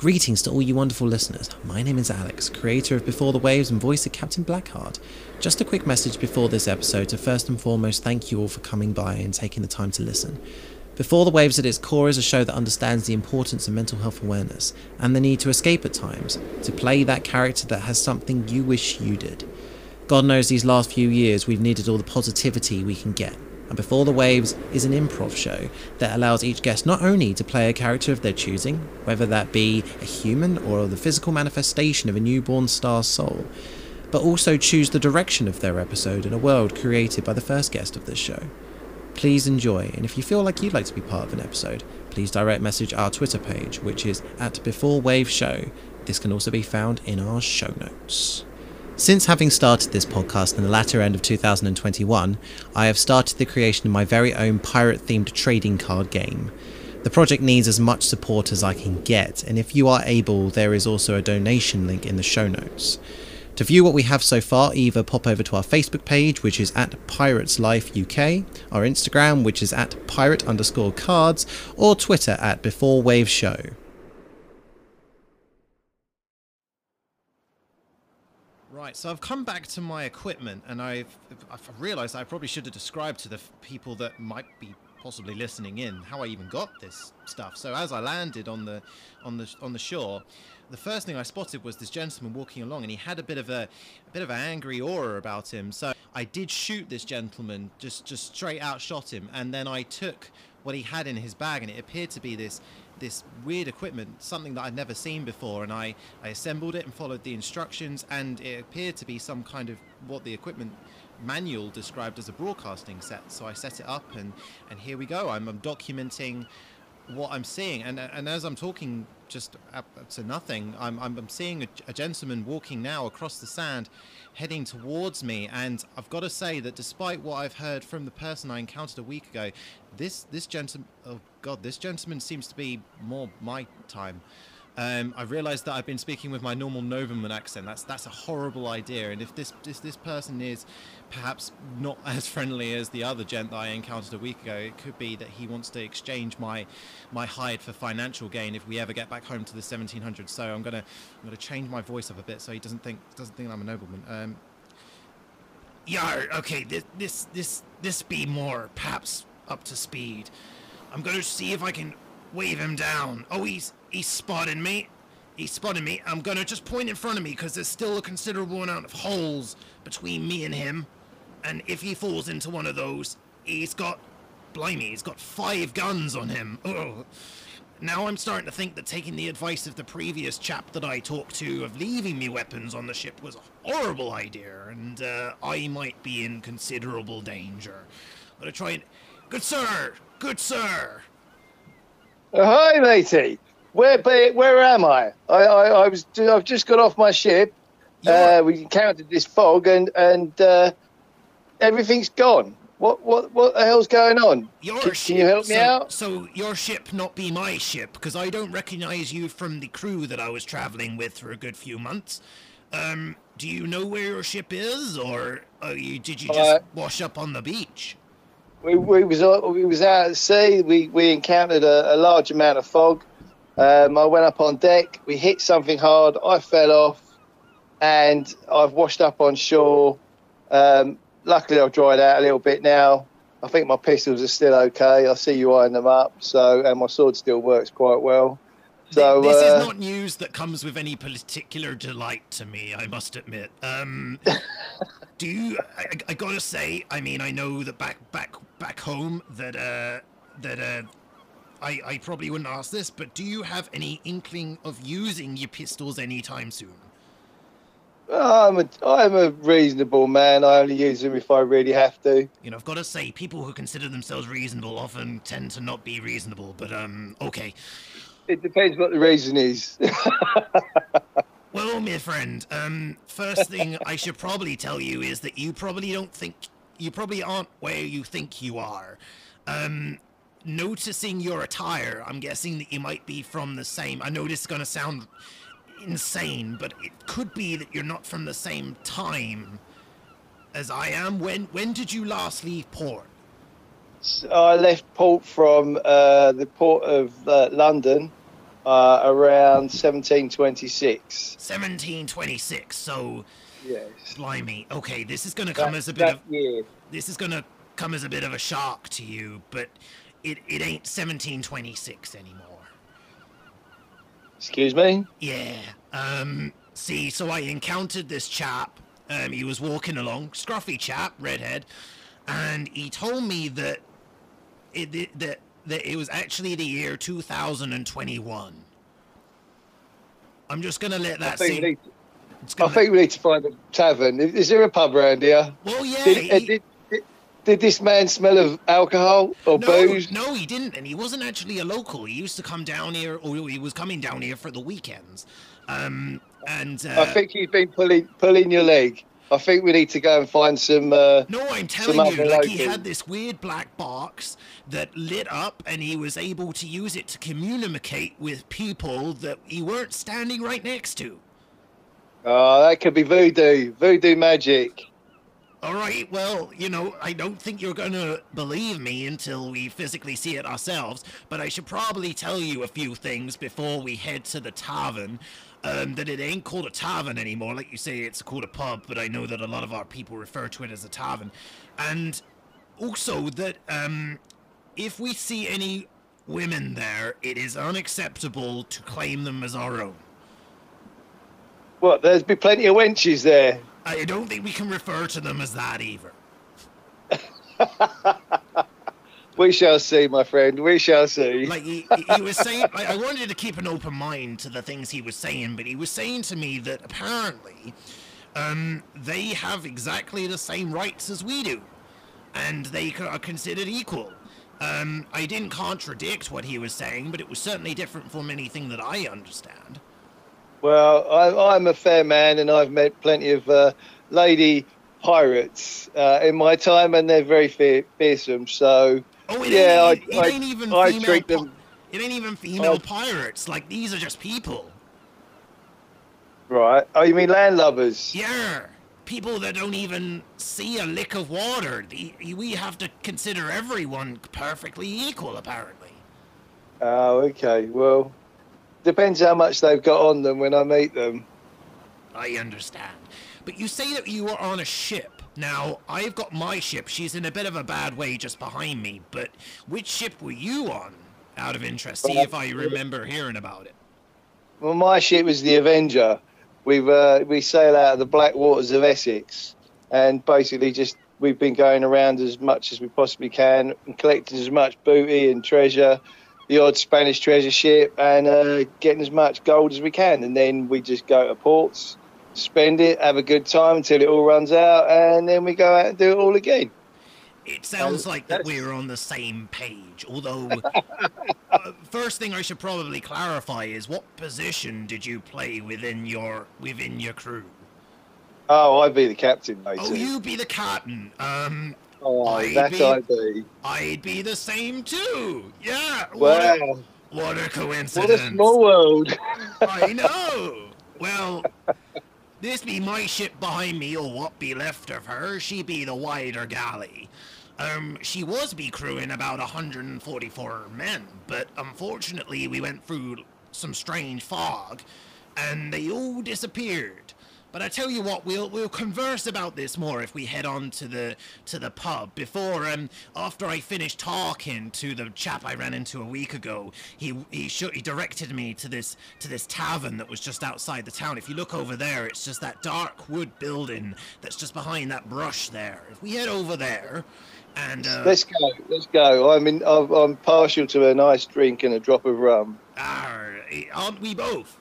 Greetings to all you wonderful listeners. My name is Alex, creator of Before the Waves and voice of Captain Blackheart. Just a quick message before this episode to first and foremost thank you all for coming by and taking the time to listen. Before the Waves at its core is a show that understands the importance of mental health awareness and the need to escape at times, to play that character that has something you wish you did. God knows these last few years we've needed all the positivity we can get and Before the Waves is an improv show that allows each guest not only to play a character of their choosing, whether that be a human or the physical manifestation of a newborn star's soul, but also choose the direction of their episode in a world created by the first guest of this show. Please enjoy, and if you feel like you'd like to be part of an episode, please direct message our Twitter page, which is at Before Waves Show. This can also be found in our show notes. Since having started this podcast in the latter end of 2021, I have started the creation of my very own pirate themed trading card game. The project needs as much support as I can get, and if you are able, there is also a donation link in the show notes. To view what we have so far, either pop over to our Facebook page, which is at Pirates Life UK, our Instagram, which is at pirate underscore cards, or Twitter at Before Waves Show. Right, so I've come back to my equipment and I've, I've realized I probably should have described to the people that might be possibly listening in how I even got this stuff. So as I landed on the on the on the shore, the first thing I spotted was this gentleman walking along and he had a bit of a, a bit of an angry aura about him. So I did shoot this gentleman, just just straight out shot him and then I took what he had in his bag and it appeared to be this this weird equipment, something that I'd never seen before, and I, I assembled it and followed the instructions, and it appeared to be some kind of what the equipment manual described as a broadcasting set. So I set it up, and, and here we go. I'm, I'm documenting what I'm seeing, and and as I'm talking just to nothing, I'm I'm, I'm seeing a, a, gentleman walking now across the sand, heading towards me, and I've got to say that despite what I've heard from the person I encountered a week ago, this this gentleman, oh god, this gentleman seems to be more my time. Um, I realised that I've been speaking with my normal nobleman accent. That's that's a horrible idea. And if this this, this person is perhaps not as friendly as the other gent that I encountered a week ago, it could be that he wants to exchange my my hide for financial gain if we ever get back home to the 1700s. So I'm gonna I'm gonna change my voice up a bit so he doesn't think doesn't think I'm a nobleman. Um, Yar, okay, this this this this be more perhaps up to speed. I'm gonna see if I can wave him down. Oh, he's he's spotted me. He's spotted me. I'm gonna just point in front of me because there's still a considerable amount of holes between me and him. And if he falls into one of those, he's got, blimey, he's got five guns on him. Ugh. Now I'm starting to think that taking the advice of the previous chap that I talked to of leaving me weapons on the ship was a horrible idea, and uh, I might be in considerable danger. I'm gonna try and. Good sir! Good sir! Hi, matey. Where, where am I? I, I, I was, I've just got off my ship. Uh, we encountered this fog, and and uh, everything's gone. What, what, what the hell's going on? Your can, ship, can you help so, me out? So your ship not be my ship because I don't recognise you from the crew that I was travelling with for a good few months. Um, do you know where your ship is, or uh, you, did you just uh, wash up on the beach? we, we was we was out at sea. We we encountered a, a large amount of fog. Um, I went up on deck. We hit something hard. I fell off, and I've washed up on shore. Um, luckily, I've dried out a little bit now. I think my pistols are still okay. I see you eyeing them up. So, and my sword still works quite well. So this uh, is not news that comes with any particular delight to me. I must admit. Um, do you? I, I, gotta say. I mean, I know that back back back home that uh that uh. I, I probably wouldn't ask this, but do you have any inkling of using your pistols anytime soon? I'm a I'm a reasonable man. I only use them if I really have to. You know, I've got to say, people who consider themselves reasonable often tend to not be reasonable. But um, okay. It depends what the reason is. well, my friend, um, first thing I should probably tell you is that you probably don't think you probably aren't where you think you are. Um, noticing your attire, I'm guessing that you might be from the same. I know this is going to sound insane, but it could be that you're not from the same time as I am. When when did you last leave port? So I left port from uh, the port of uh, London uh, around 1726. 1726. So, Yes. blimey. Okay, this is gonna come That, as a bit of year. this is gonna come as a bit of a shock to you, but it it ain't 1726 anymore. Excuse me? Yeah. Um. See, so I encountered this chap. Um. He was walking along, scruffy chap, redhead, and he told me that it that that it was actually the year 2021. I'm just gonna let I that sink. I think we need to find a tavern. Is, is there a pub around here? well, yeah. Did, uh, he- did, did, this man smell of alcohol or no, booze? no, he didn't, and he wasn't actually a local. He used to come down here, or he was coming down here for the weekends. Um, and uh, I think you've been pulling pulling your leg. I think we need to go and find some. Uh, No, I'm telling you, like he had this weird black box that lit up, and he was able to use it to communicate with people that he weren't standing right next to. oh, that could be voodoo, voodoo magic. All right, well, you know, I don't think you're gonna believe me until we physically see it ourselves, but I should probably tell you a few things before we head to the tavern. Um, that it ain't called a tavern anymore. Like you say, it's called a pub, but I know that a lot of our people refer to it as a tavern. And also that um, if we see any women there, it is unacceptable to claim them as our own. What? There's be plenty of wenches there. I don't think we can refer to them as that either. We shall see, my friend. We shall see. like he, he- was saying like, i wanted to keep an open mind to the things he was saying but he was saying to me that apparently um, they have exactly the same rights as we do and they are considered equal um, i didn't contradict what he was saying but it was certainly different from anything that i understand Well, I, I'm a fair man, and I've met plenty of uh, lady pirates uh, in my time, and they're very fe- fearsome. So, oh it Yeah, ain't, I- it I- ain't even I female treat pi- them- it ain't even female I- pirates like these are just people right? Oh, you mean landlubbers? Yeah, people that don't even see a lick of water. We have to consider everyone perfectly equal, apparently. Oh, okay. Well, depends how much they've got on them when I meet them. I understand. But you say that you were on a ship. Now, I've got my ship. She's in a bit of a bad way just behind me. But which ship were you on? Out of interest, see if I remember hearing about it. Well, my ship was the Avenger. We've uh, we sail out of the black waters of Essex, and basically just we've been going around as much as we possibly can and collecting as much booty and treasure, the odd Spanish treasure ship, and uh, getting as much gold as we can. And then we just go to ports, spend it, have a good time until it all runs out, and then we go out and do it all again. It sounds like that we're on the same page. Although, uh, first thing I should probably clarify is what position did you play within your within your crew? Oh, I'd be the captain, mate. Oh, you be the captain. Um, Oh, I'd that be- I'd be. I'd be the same too. Yeah. What a, Wow, what a coincidence. what a small world. I know. Well, this be my ship behind me, or what be left of her. She be the wider galley. Um, she was be crewing about 144 men, but unfortunately we went through some strange fog, and they all disappeared. But I tell you what, we'll we'll converse about this more if we head on to the to the pub. Before um after I finish talking to the chap I ran into a week ago, he he sho he directed me to this to this tavern that was just outside the town. If you look over there, it's just that dark wood building that's just behind that brush there. If we head over there, and uh, Let's go. Let's go. I'm in. I'm, I'm partial to a nice drink and a drop of rum. Arr, aren't we both?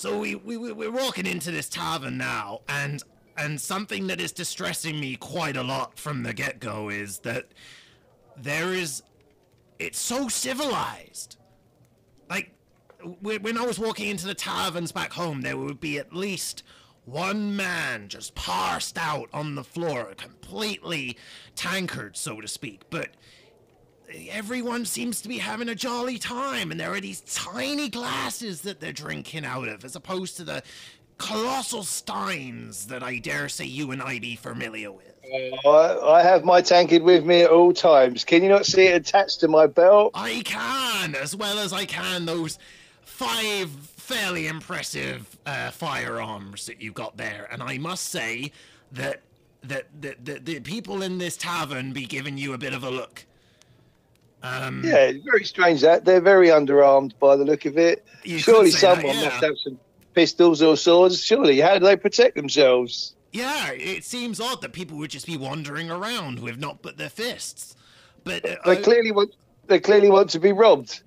So we, we we- we're walking into this tavern now, and and something that is distressing me quite a lot from the get go is that there is, it's so civilized. Like when I was walking into the taverns back home, there would be at least one man just passed out on the floor, completely tankard, so to speak. But everyone seems to be having a jolly time and there are these tiny glasses that they're drinking out of as opposed to the colossal steins that I dare say you and I be familiar with. I, I have my tankard with me at all times. Can you not see it attached to my belt? I can, as well as I can those five fairly impressive uh, firearms that you got there. And I must say that that, that the people in this tavern be giving you a bit of a look. Um, Yeah, very strange that they're very underarmed by the look of it. Surely say that, someone yeah. must have some pistols or swords. Surely, how do they protect themselves? Yeah, it seems odd that people would just be wandering around with not but their fists. But uh, They clearly want. They clearly want to be robbed.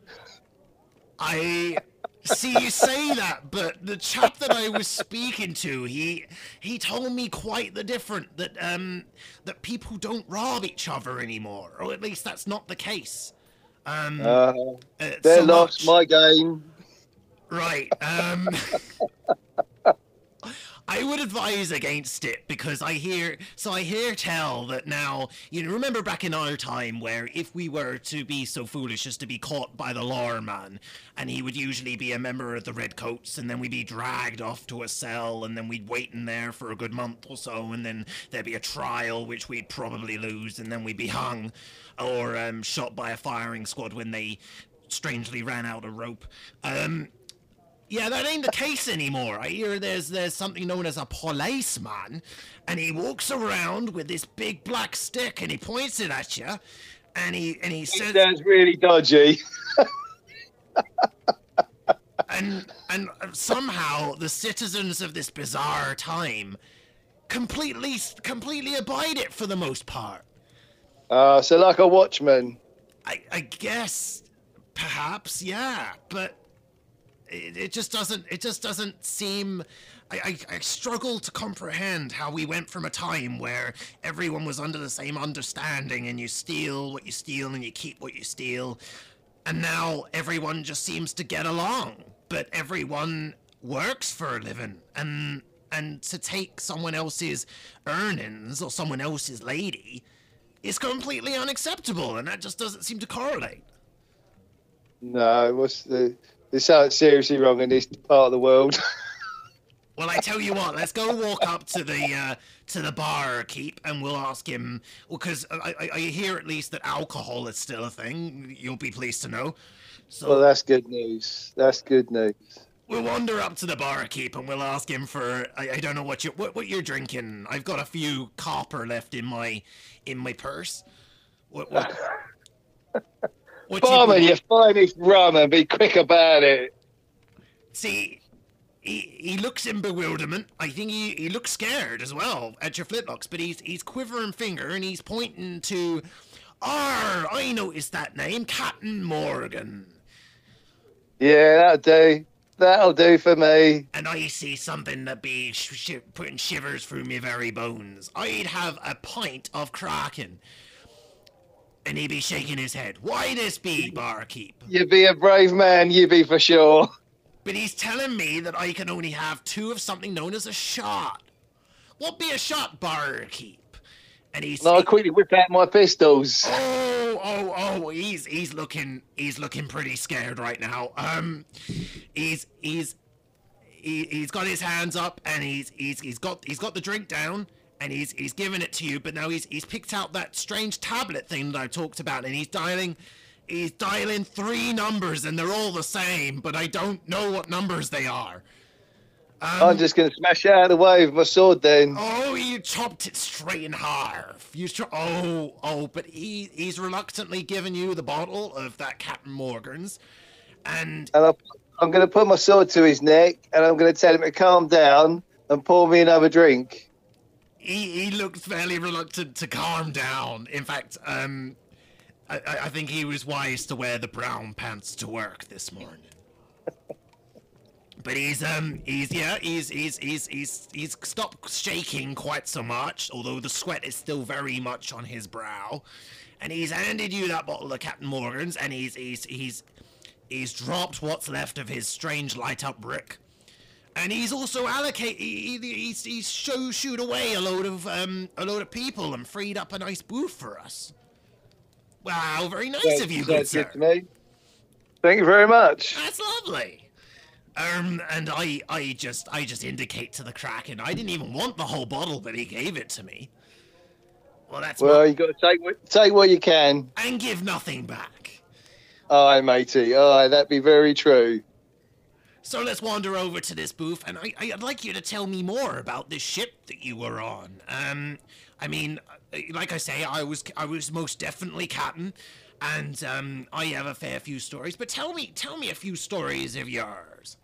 I see you say that, but the chap that I was speaking to, he he told me quite the different that um that people don't rob each other anymore, or at least that's not the case. Um, Uh, uh, they're so lost. much- My game. Right. Um I would advise against it because I hear so I hear tell that now you know remember back in our time where if we were to be so foolish as to be caught by the lawyer man and he would usually be a member of the redcoats and then we'd be dragged off to a cell and then we'd wait in there for a good month or so and then there'd be a trial which we'd probably lose and then we'd be hung or um, shot by a firing squad when they strangely ran out of rope. Um yeah, that ain't the case anymore. I hear there's there's something known as a policeman, and he walks around with this big black stick and he points it at you, and he and he says sounds really dodgy. and and somehow the citizens of this bizarre time completely completely abide it for the most part. Uh, so like a watchman. I I guess perhaps yeah, but it, it just doesn't it just doesn't seem I, I, I struggle to comprehend how we went from a time where everyone was under the same understanding and you steal what you steal and you keep what you steal and now everyone just seems to get along but everyone works for a living and and to take someone else's earnings or someone else's lady is completely unacceptable and that just doesn't seem to correlate No, what's the? There's something seriously wrong in this part of the world. Well, I tell you what, let's go walk up to the uh, to the bar keep, and we'll ask him. Well, because I, I, I hear at least that alcohol is still a thing. You'll be pleased to know. So well, that's good news. That's good news. we'll wander up to the bar keep, and we'll ask him for. I, I don't know what you what, what you're drinking. I've got a few copper left in my in my purse. What what? what you- Barman, you find this rum and be quick about it. See, he, he looks in bewilderment. I think he, he looks scared as well at your flintlocks, but he's he's quivering finger and he's pointing to, Arr, I noticed that name, Captain Morgan. Yeah, that'll do. That'll do for me. And I see something that be sh- sh- putting shivers through me very bones. I'd have a pint of Kraken. And he'd be shaking his head. Why this be, barkeep? You be a brave man, you be for sure. But he's telling me that I can only have two of something known as a shot. What be a shot, barkeep? And he's And I quickly whip out my pistols. oh oh oh he's he's looking he's looking pretty scared right now. Um, he's he's he, he's got his hands up and he's he's he's got he's got the drink down and he's he's giving it to you. But now he's he's picked out that strange tablet thing that I talked about and he's dialing. He's dialing three numbers and they're all the same, but I don't know what numbers they are. Um, I'm just going to smash it out of the way with my sword then. Oh, you chopped it straight in half. You cho- oh, oh, but he he's reluctantly given you the bottle of that Captain Morgan's, and And I'm going to put my sword to his neck and I'm going to tell him to calm down and pour me another drink. He he looked fairly reluctant to calm down. In fact, um, I I think he was wise to wear the brown pants to work this morning. But he's um he's yeah he's he's he's he's he's stopped shaking quite so much, although the sweat is still very much on his brow. And he's handed you that bottle of Captain Morgan's, and he's he's he's he's dropped what's left of his strange light up brick. And he's also allocate he, he, he's he's show shoot away a load of um a load of people and freed up a nice booth for us. Wow, very nice of you, good sir. good to me. Thank you very much. That's lovely. Um, and I, I just, I just indicate to the Kraken. I didn't even want the whole bottle, but he gave it to me. Well, that's Well, you got to take what, take what you can. and give nothing back. Aye, matey. Aye, that'd be very true. So let's wander over to this booth, and I, I'd like you to tell me more about this ship that you were on. Um, I mean, uh, like I say, I was, I was most definitely captain, and um, I have a fair few stories. But tell me, tell me a few stories of yours.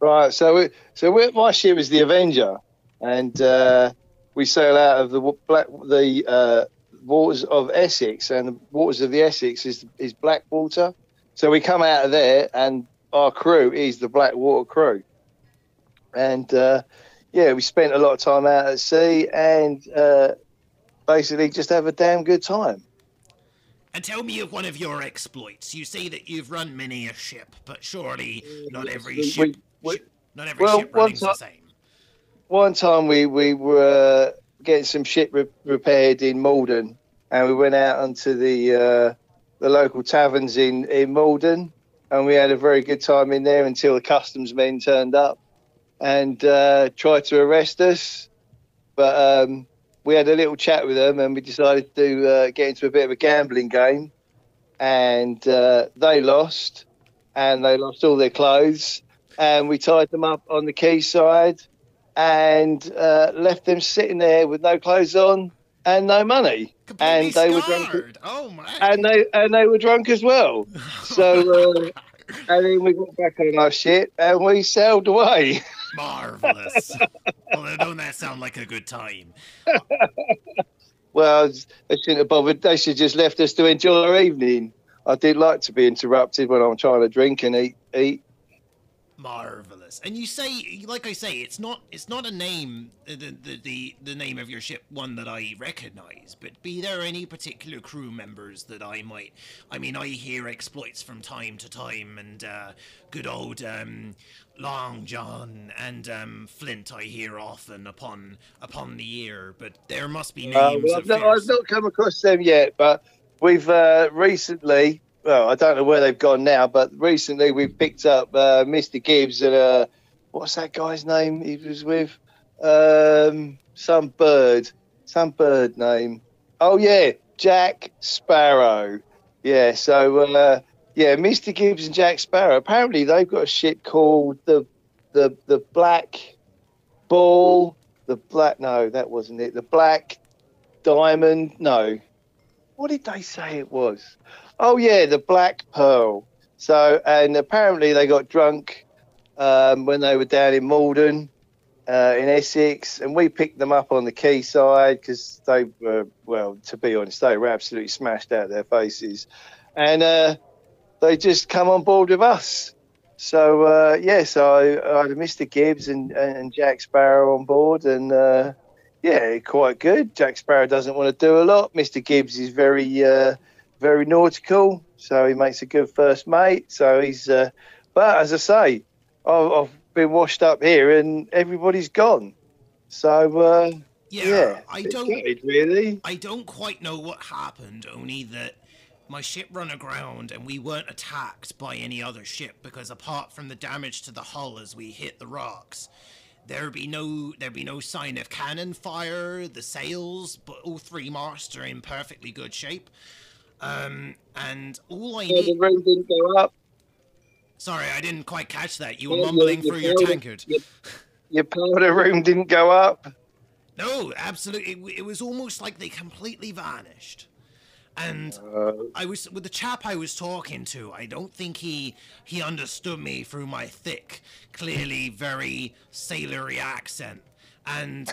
Right. So, so we, my ship is the Avenger, and uh, we sail out of the black the uh, waters of Essex, and the waters of the Essex is is Blackwater. So we come out of there, and our crew is the Blackwater crew, and uh, yeah, we spent a lot of time out at sea, and uh, basically just have a damn good time. And tell me of one of your exploits. You say that you've run many a ship, but surely not every We- ship, we- ship- not every well, ship running's the same. one time we we were getting some ship re- repaired in Maldon, and we went out onto the uh, the local taverns in in Maldon, and we had a very good time in there until the customs men turned up and uh, tried to arrest us. But um, we had a little chat with them, and we decided to uh, get into a bit of a gambling game, and uh, they lost, and they lost all their clothes, and we tied them up on the quayside and uh, left them sitting there with no clothes on and no money, Completely and they were drunk. Oh my! and they and they were drunk as well. So, uh, and then we got back on our ship and we sailed away. Marvelous. well, don't that sound like a good time? Well, they shouldn't have bothered. They should just left us to enjoy our evening. I did like to be interrupted when I'm trying to drink and eat. Eat. Marvelous. And you say, like I say, it's not it's not a name, uh, the the the, the name of your ship, one that I recognise. But be there any particular crew members that I might? I mean, I hear exploits from time to time, and uh, good old um, Long John and um, Flint I hear often upon upon the ear. But there must be Uh, names well, of I've, not, I've not come across them yet, but we've uh, recently. Well, I don't know where they've gone now, but recently we've picked up uh, Mr. Gibbs and uh, what's that guy's name he was with? Um, some bird, some bird name. Oh yeah, Jack Sparrow. Yeah, so uh, yeah, Mr. Gibbs and Jack Sparrow. Apparently, they've got a ship called the the the Black Ball. The black no, that wasn't it. The Black Diamond. No, what did they say it was? Oh yeah, the Black Pearl. So and apparently they got drunk um, when they were down in Maldon. Uh, in Essex, and we picked them up on the quayside because they were, well, to be honest, they were absolutely smashed out of their faces, and uh, they just come on board with us. So uh, yeah, so I, I had Mr. Gibbs and, and Jack Sparrow on board, and uh, yeah, quite good. Jack Sparrow doesn't want to do a lot. Mr. Gibbs is very uh, very nautical, so he makes a good first mate. So he's, uh, but as I say, I've, I've been washed up here, and everybody's gone. So uh, yeah, yeah, I don't. gutted, really. I don't quite know what happened, only that my ship run aground and we weren't attacked by any other ship because apart from the damage to the hull as we hit the rocks, there be no there be no sign of cannon fire, the sails, but all three masts are in perfectly good shape. Um, and all I So the need. room didn't go up. Sorry, I didn't quite catch that. You were Yeah, mumbling through you your tankard. Your, your powder room didn't go up. No, absolutely. It, it was almost like they completely vanished. And Uh, I was with the chap I was talking to. I don't think he he understood me through my thick, clearly very sailory accent, and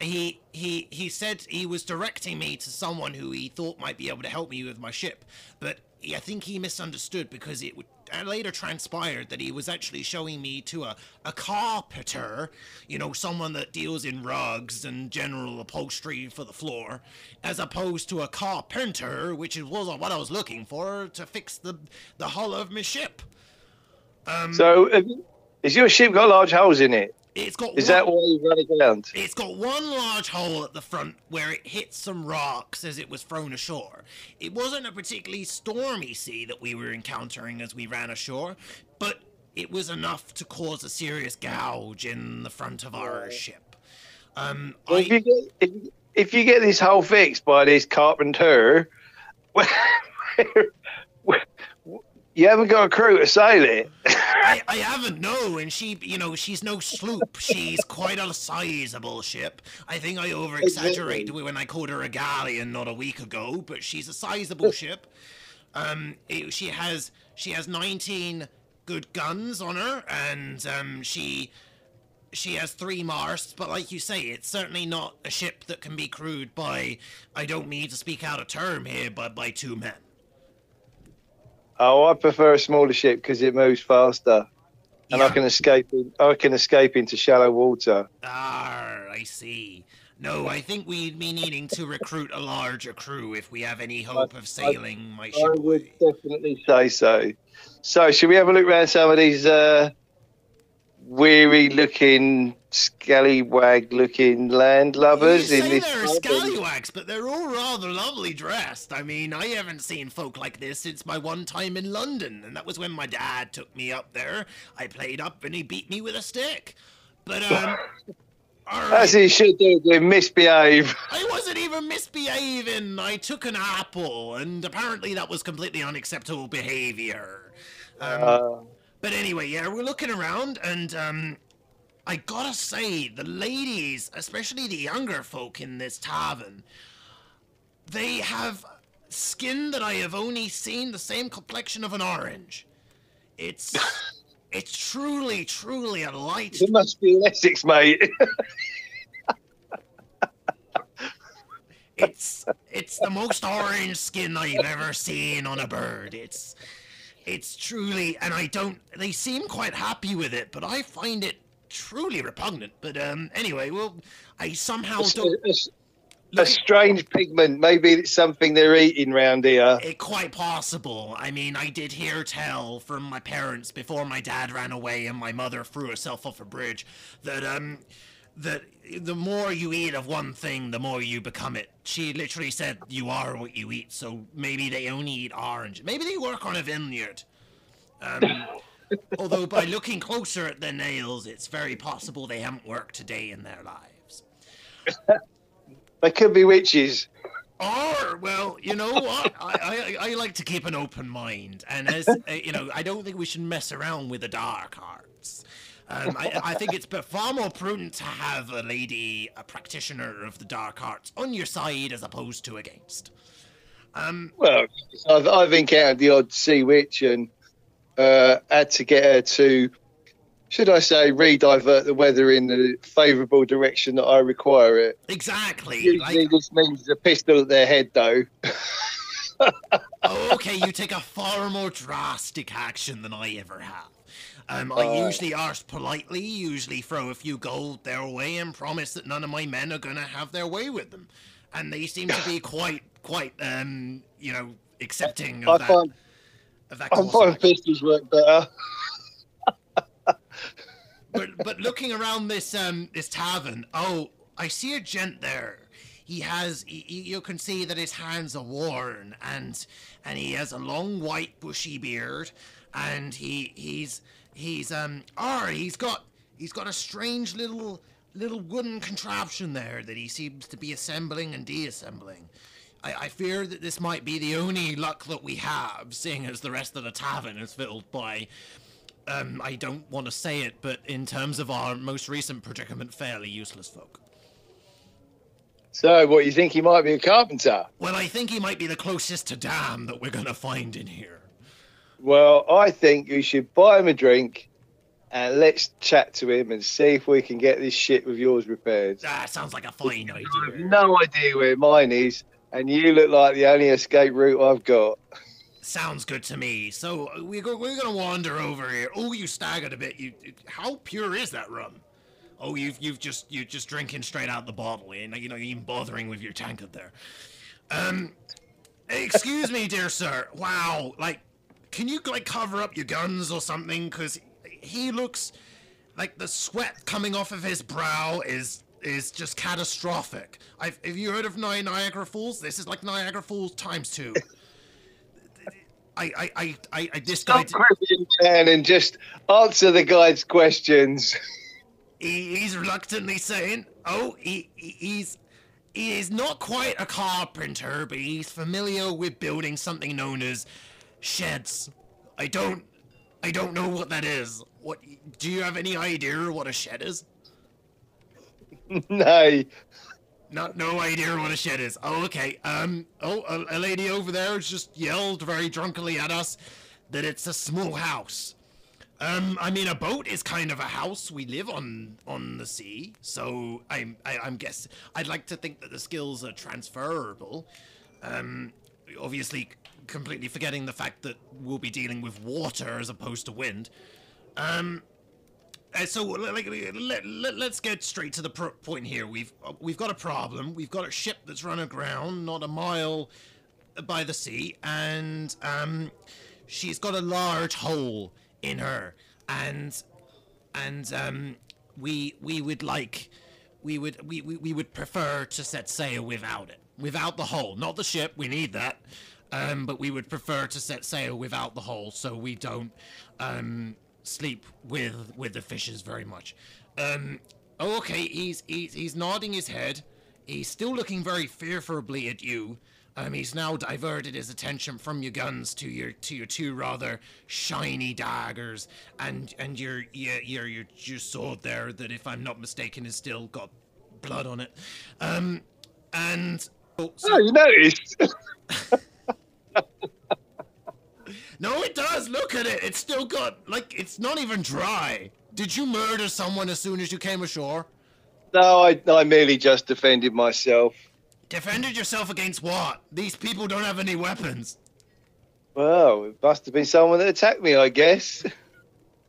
he he he said he was directing me to someone who he thought might be able to help me with my ship, but he, I think he misunderstood because it would. uh, later transpired that he was actually showing me to a, a carpenter, you know, someone that deals in rugs and general upholstery for the floor, as opposed to a carpenter, which was what I was looking for to fix the the hull of my ship. Um, so, has your ship got large holes in it? It's got Is one, that why you run aground? it's got one large hole at the front where it hit some rocks as it was thrown ashore. It wasn't a particularly stormy sea that we were encountering as we ran ashore, but it was enough to cause a serious gouge in the front of our ship. Um, Well, if you get if, if you get this hole fixed by this carpenter, you haven't got a crew to sail it. I, I haven't no, and she, you know, she's no sloop. She's quite a sizable ship. I think I over exaggerated when I called her a galleon not a week ago, but she's a sizable ship. Um, it- she has she has 19 good guns on her, and um, she she has three masts. But like you say, it's certainly not a ship that can be crewed by. I don't mean to speak out of term here, but by two men. Oh, I prefer a smaller ship because it moves faster, and I can escape. In, I can escape into shallow water. Ah, I see. No, I think we'd be needing to recruit a larger crew if we have any hope of sailing my ship. I would definitely say so. So, should we have a look around some of these uh, weary-looking, scallywag-looking landlubbers you in this? they're scallywags, but they're all rather lovely dressed. I mean, I haven't seen folk like this since my one time in London, and that was when my dad took me up there. I played up, and he beat me with a stick. But um, all As he should do, do misbehave. I wasn't even misbehaving. I took an apple, and apparently that was completely unacceptable behavior. Um, Uh, but anyway, yeah, we're looking around, and um, I gotta say, the ladies, especially the younger folk in this tavern, they have skin that I have only seen the same complexion of an orange. It's it's truly, truly a light it must be Essex, mate. It's it's the most orange skin I've ever seen on a bird. It's it's truly and I don't they seem quite happy with it, but I find it truly repugnant. But um anyway, well I somehow a, don't a- a strange pigment. Maybe it's something they're eating round here. it quite possible. I mean, I did hear tell from my parents before my dad ran away and my mother threw herself off a bridge that um that the more you eat of one thing, the more you become it. She literally said you are what you eat. So maybe they only eat orange. Maybe they work on a vineyard. Um, although by looking closer at their nails, it's very possible they haven't worked a day in their lives. They could be witches. Or, well, you know what? I, I, I like to keep an open mind. And as, you know, I don't think we should mess around with the dark arts. Um, I, I think it's far more prudent to have a lady, a practitioner of the dark arts, on your side as opposed to against. Um, Well, I've, I've encountered the odd sea witch and uh, had to get her to, should I say, re-divert the weather in the favourable direction that I require it. exactly. Usually Like, this means a pistol at their head, though. oh, okay, you take a far more drastic action than I ever have. Um, I Uh, usually ask politely, usually throw a few gold their way, and promise that none of my men are gonna have their way with them. And they seem to be quite, quite, um, you know, accepting I of that. find, of that I course of find action. pistols work better. but but looking around this um this tavern, oh, I see a gent there. He has he, he- you can see that his hands are worn and and he has a long white bushy beard and he he's he's um oh he's got he's got a strange little little wooden contraption there that he seems to be assembling and deassembling. I, I fear that this might be the only luck that we have, seeing as the rest of the tavern is filled by um, I don't want to say it, but in terms of our most recent predicament, fairly useless folk. So, what you think he might be a carpenter? Well, I think he might be the closest to damn that we're gonna find in here. Well, I think you should buy him a drink and let's chat to him and see if we can get this shit with yours repaired. That sounds like a fine I have idea. no idea where mine is, and you look like the only escape route I've got. Sounds good to me. So we go, we're gonna wander over here. Oh, you staggered a bit. You, how pure is that rum? Oh, you've you've just you're just drinking straight out the bottle, you know you're even bothering with your tankard there. Um, excuse me, dear sir. Wow, like, can you like cover up your guns or something? Cause he looks like the sweat coming off of his brow is is just catastrophic. I've, have you heard of Ni- Niagara Falls? This is like Niagara Falls times two. I, I, I, I, I this Stop guy, cribbing, Dan, and just answer the guy's questions. he, he's reluctantly saying, "Oh, he, he- he's." He is not quite a carpenter, but he's familiar with building something known as sheds. I don't, I don't know what that is. What do you have any idea what a shed is? no. Not no idea what a shed is. Oh, okay. Um. Oh, a, a lady over there just yelled very drunkenly at us that it's a small house. Um. I mean, a boat is kind of a house. We live on on the sea, so I'm I, I'm guess I'd like to think that the skills are transferable. Um. Obviously, completely forgetting the fact that we'll be dealing with water as opposed to wind. Um. Uh, so like, let, let, let's get straight to the point here. We've uh, we've got a problem. We've got a ship that's run aground, not a mile by the sea, and um, she's got a large hole in her, and and um, we we would like we would we, we, we would prefer to set sail without it, without the hole, not the ship. We need that. Um, but we would prefer to set sail without the hole, so we don't um, sleep with with the fishes very much. Um, oh, okay, he's he's he's nodding his head. He's still looking very fearfully at you. Um, he's now diverted his attention from your guns to your to your two rather shiny daggers and and your your your your, your sword there that, if I'm not mistaken, has still got blood on it. Um, and oh, so- Oh, you noticed? no, it does. Look at it. It's still got like it's not even dry. Did you murder someone as soon as you came ashore? no, I, I merely just defended myself. Defended yourself against what? These people don't have any weapons. Well, it must have been someone that attacked me, I guess.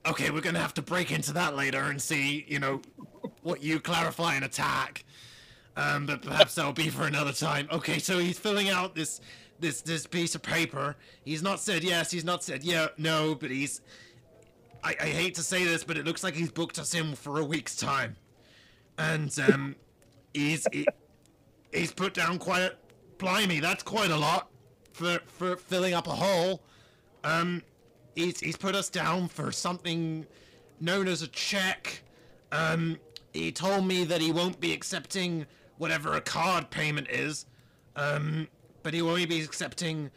Okay, we're gonna have to break into that later and see, you know, what you clarify an attack. Um, but perhaps that'll be for another time. Okay, so he's filling out this this this piece of paper. He's not said yes. He's not said yeah, no. But he's. I, I hate to say this, but it looks like he's booked us in for a week's time, and um, he's he, he's put down quite. Blimey, that's quite a lot for for filling up a hole. Um, he's he's put us down for something known as a check. Um, he told me that he won't be accepting whatever a card payment is, um, but he will only be accepting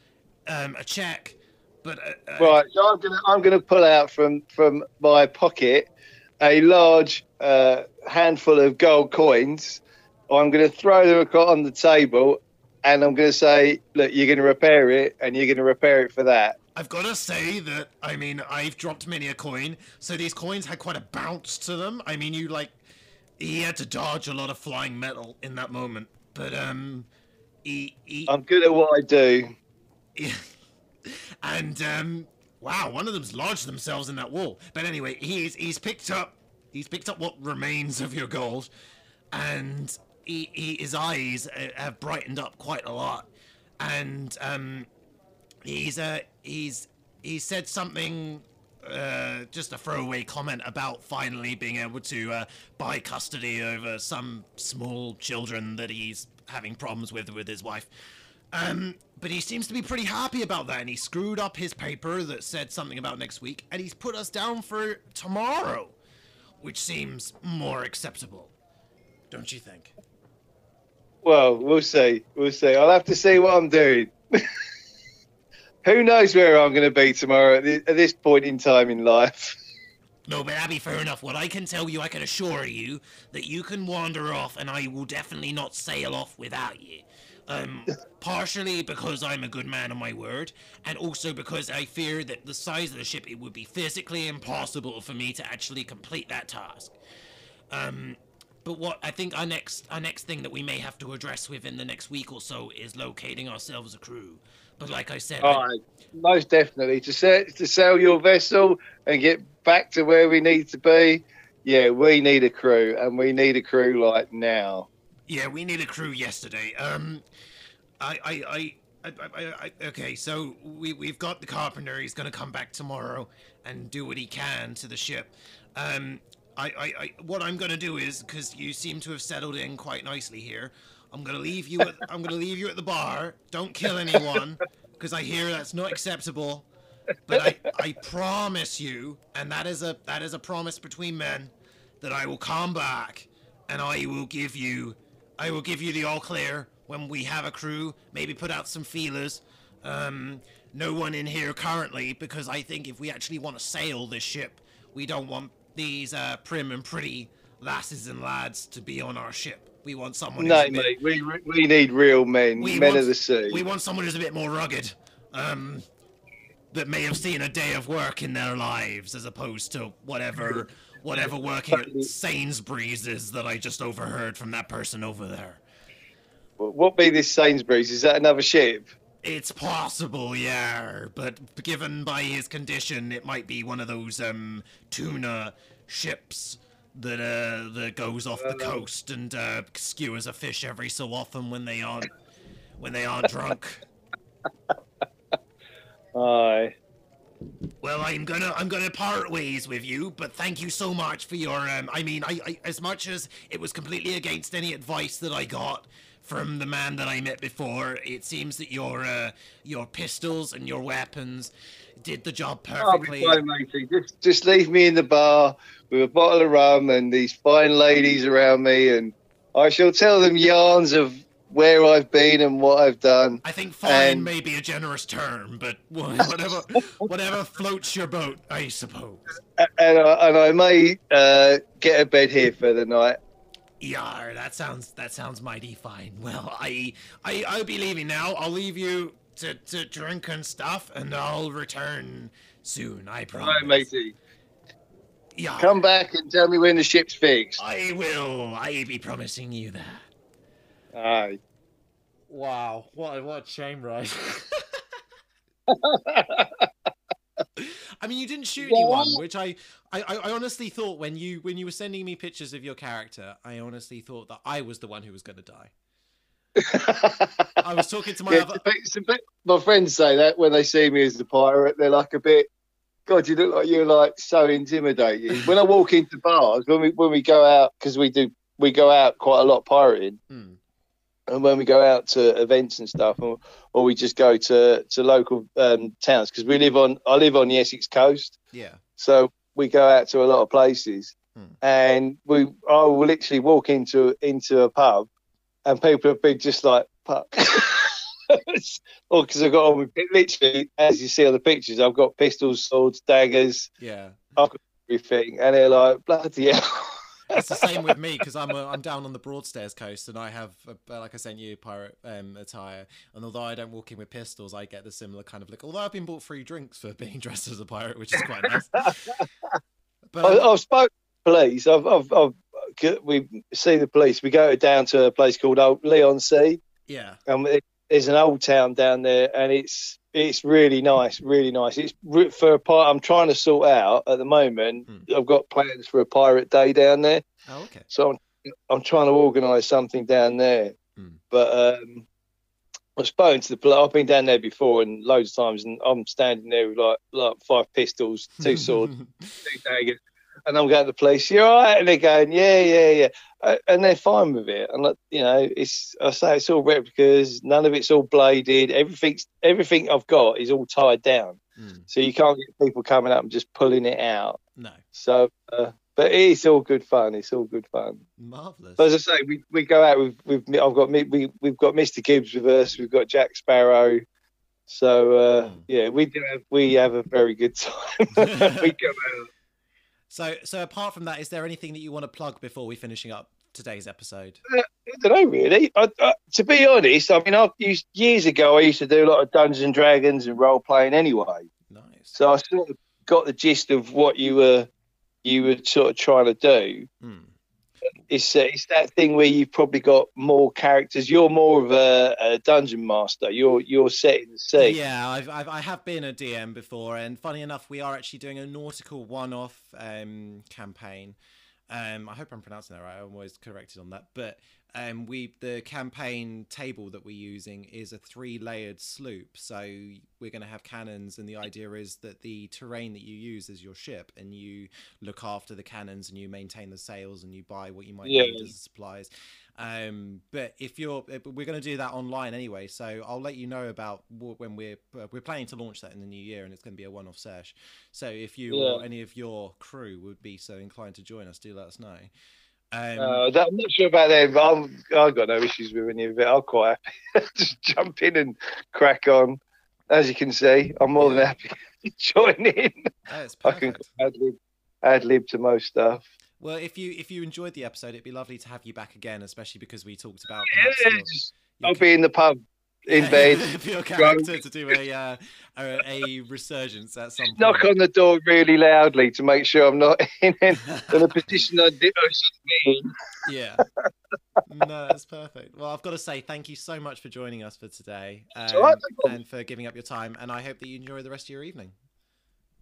um, a check. But uh, uh, Right, so I'm gonna I'm gonna pull out from from my pocket a large uh, handful of gold coins. I'm gonna throw them across on the table, and I'm gonna say, look, you're gonna repair it, and you're gonna repair it for that. I've got to say that I mean I've dropped many a coin, so these coins had quite a bounce to them. I mean, you like he had to dodge a lot of flying metal in that moment, but um, he he. I'm good at what I do. and um, wow, one of them's lodged themselves in that wall. But anyway, he's he's picked up he's picked up what remains of your gold, and he, he his eyes uh, have brightened up quite a lot, and um, he's uh he's he said something. Uh, just a throwaway comment about finally being able to uh, buy custody over some small children that he's having problems with with his wife. Um, but he seems to be pretty happy about that, and he screwed up his paper that said something about next week, and he's put us down for tomorrow, which seems more acceptable, don't you think? Well, we'll see. We'll see. I'll have to see what I'm doing. Who knows where I'm going to be tomorrow at, at this point in time in life? No, but that'd fair enough. What I can tell you, I can assure you that you can wander off, and I will definitely not sail off without you. Um, partially because I'm a good man of my word, and also because I fear that the size of the ship, it would be physically impossible for me to actually complete that task. Um, but what I think our next our next thing that we may have to address within the next week or so is locating ourselves a crew. But like I said, All right, most definitely to sell to sell your vessel and get back to where we need to be. Yeah, we need a crew, and we need a crew like now. Yeah, we need a crew yesterday. Um, I, I, I, I, I, I okay. So we we've got the carpenter. He's gonna come back tomorrow and do what he can to the ship. Um, I, I, I what I'm gonna do is because you seem to have settled in quite nicely here. I'm gonna leave you. At, I'm gonna leave you at the bar. Don't kill anyone. because I hear that's not acceptable. But I, I promise you, and that is a that is a promise between men, that I will come back and I will give you I will give you the all clear when we have a crew, maybe put out some feelers. Um, no one in here currently, because I think if we actually want to sail this ship, we don't want these uh, prim and pretty lasses and lads to be on our ship. We want someone. No, who's a bit- mate, we we need real men, we men want, of the sea. We want someone who's a bit more rugged, um, that may have seen a day of work in their lives, as opposed to whatever whatever working at Sainsbury's is that I just overheard from that person over there. What be this Sainsbury's? Is that another ship? It's possible, yeah, but given by his condition, it might be one of those um tuna ships that uh that goes off the coast and uh, skewers a fish every so often when they aren't when they aren't drunk. Aye. Well, I'm gonna I'm gonna part ways with you, but thank you so much for your um. I mean, I, I as much as it was completely against any advice that I got from the man that I met before, it seems that your uh your pistols and your weapons did the job perfectly. fine, matey. Just, just leave me in the bar with a bottle of rum and these fine ladies around me, and I shall tell them yarns of where I've been and what I've done. I think fine And- may be a generous term, but whatever whatever floats your boat, I suppose. And I, and I may uh, get a bed here for the night. Yar, that sounds that sounds mighty fine. Well, I I I'll be leaving now. I'll leave you to, to drink and stuff, and I'll return soon. I promise. Right, matey. Yar, Come back and tell me when the ship's fixed. I will. I be promising you that. Aye. Wow, what a, what a shame, right? I mean, you didn't shoot anyone, which I, I, I I honestly thought when you when you were sending me pictures of your character, I honestly thought that I was the one who was going to die. I was talking to my Yeah, other. it's a bit- bit- my friends say that when they see me as the pirate, they're like a bit. God, you look like you're like so intimidating. when I walk into bars, when we when we go out, because we do we go out quite a lot pirating, Hmm. and when we go out to events and stuff, or, or we just go to to local um, towns, because we live on I live on the Essex coast, Yeah. so we go out to a lot of places, Hmm. and we I will literally walk into into a pub, and people have been just like, "Fuck." or because I've got on with literally, as you see on the pictures, I've got pistols, swords, daggers, Yeah. everything, and they're like, bloody hell. It's the same with me because I'm uh, I'm down on the Broadstairs coast and I have uh, like I sent you pirate um, attire and although I don't walk in with pistols I get the similar kind of look although I've been bought free drinks for being dressed as a pirate which is quite nice. But I, I've spoken to police. I've, I've, I've, we see the police. We go down to a place called Old Leigh-on-Sea, yeah, and it, there's an old town down there, and it's it's really nice, really nice. It's for a part. I'm trying to sort out at the moment. Hmm. I've got plans for a pirate day down there, oh okay, so I'm I'm trying to organise something down there. Hmm. But um, I've spoken to the police. I've been down there before and loads of times, and I'm standing there with like like five pistols, two swords. two daggers. And I'm going to the police. You're all right, and they're going, yeah, yeah, yeah, uh, and they're fine with it. And like, you know, it's I say it's all replicas. None of it's all bladed. Everything's everything I've got is all tied down, Mm, so you can't get people coming up and just pulling it out. no, So, uh, but it's all good fun. It's all good fun. marvelous. But as I say, we, we go out with with I've got me we we've got Mr Gibbs with us. We've got Jack Sparrow. So uh, Hmm. yeah, we do have, we have a very good time. we go out. So so apart from that, is there anything that you want to plug before we finishing up today's episode? I don't know really. I, I, to be honest, I mean, I used years ago. I used to do a lot of Dungeons and Dragons and role playing anyway. Nice. So I sort of got the gist of what you were you were sort of trying to do. Hmm. It's uh, it's that thing where you've probably got more characters. You're more of a, a dungeon master. You're you're setting the scene. Yeah, I've, I've I have been a DM before, and funny enough, we are actually doing a nautical one-off um, campaign. Um, I hope I'm pronouncing that right. I'm always corrected on that, but um, we the campaign table that we're using is a three-layered sloop. So we're going to have cannons, and the idea is that the terrain that you use is your ship, and you look after the cannons, and you maintain the sails, and you buy what you might Yeah. need as supplies. Um, but if you're, uh, we're going to do that online anyway, so I'll let you know about when we're uh, we're planning to launch that in the new year, and it's going to be a one-off sesh. So if you or any of your crew would be so inclined to join us, do let us know. Um, Uh, that, I'm not sure about them, but I'm, I've got no issues with any of it. I'm quite happy. Just jump in and crack on. As you can see, I'm more than happy to join in. I can ad lib, ad lib to most stuff. Well, if you if you enjoyed the episode, it'd be lovely to have you back again, especially because we talked about Yeah, I'll be in the pub in Yeah, your character to do a, uh, a a resurgence at some point. Knock on the door really loudly to make sure I'm not in, in, in a position I, did, I be in. Yeah. No, that's perfect. Well, I've got to say thank you so much for joining us for today, all right, um, no and for giving up your time. And I hope that you enjoy the rest of your evening.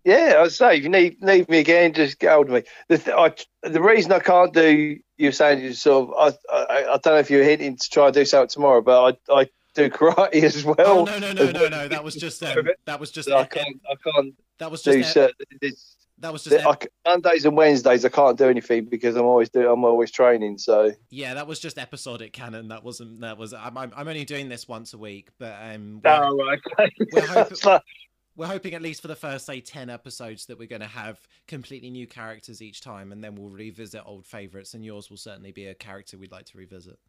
Yeah, I say if you need need me again, just get hold of me. The th- I, the reason I can't do you're saying you sort of I, I I don't know if you're hinting to try and do something tomorrow, but I I do karate as well. Oh no no no no no! That was just um, that was just I can't I can't that was just. It's, that was just I Mondays and Wednesdays I can't do anything because I'm always do I'm always training. So yeah that was just episodic canon. That wasn't that was I'm I'm I'm only doing this once a week, but um we're, oh, okay. We're hoping- we're hoping at least for the first say 10 episodes that we're going to have completely new characters each time and then we'll revisit old favorites and yours will certainly be a character we'd like to revisit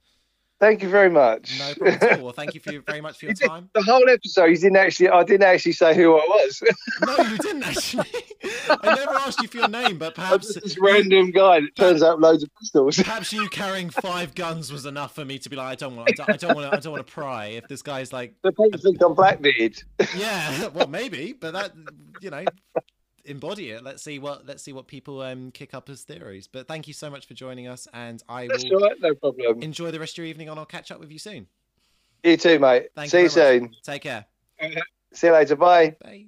thank you very much. no problem at all well thank you for your, very much for your You time the whole episode, you didn't actually. I didn't actually say who I was. no you didn't actually i never asked you for your name but perhaps this random guy that turns out loads of pistols. perhaps you carrying five guns was enough for me to be like i don't want i don't, I don't want to i don't want to pry if this guy's like The people think I'm Blackbeard. yeah well maybe but that you know embody it let's see what let's see what people um kick up as theories but thank you so much for joining us and i That's will right, no problem. enjoy the rest of your evening and i'll catch up with you soon You too, mate. Thank See you you soon. take care See you later. Bye. bye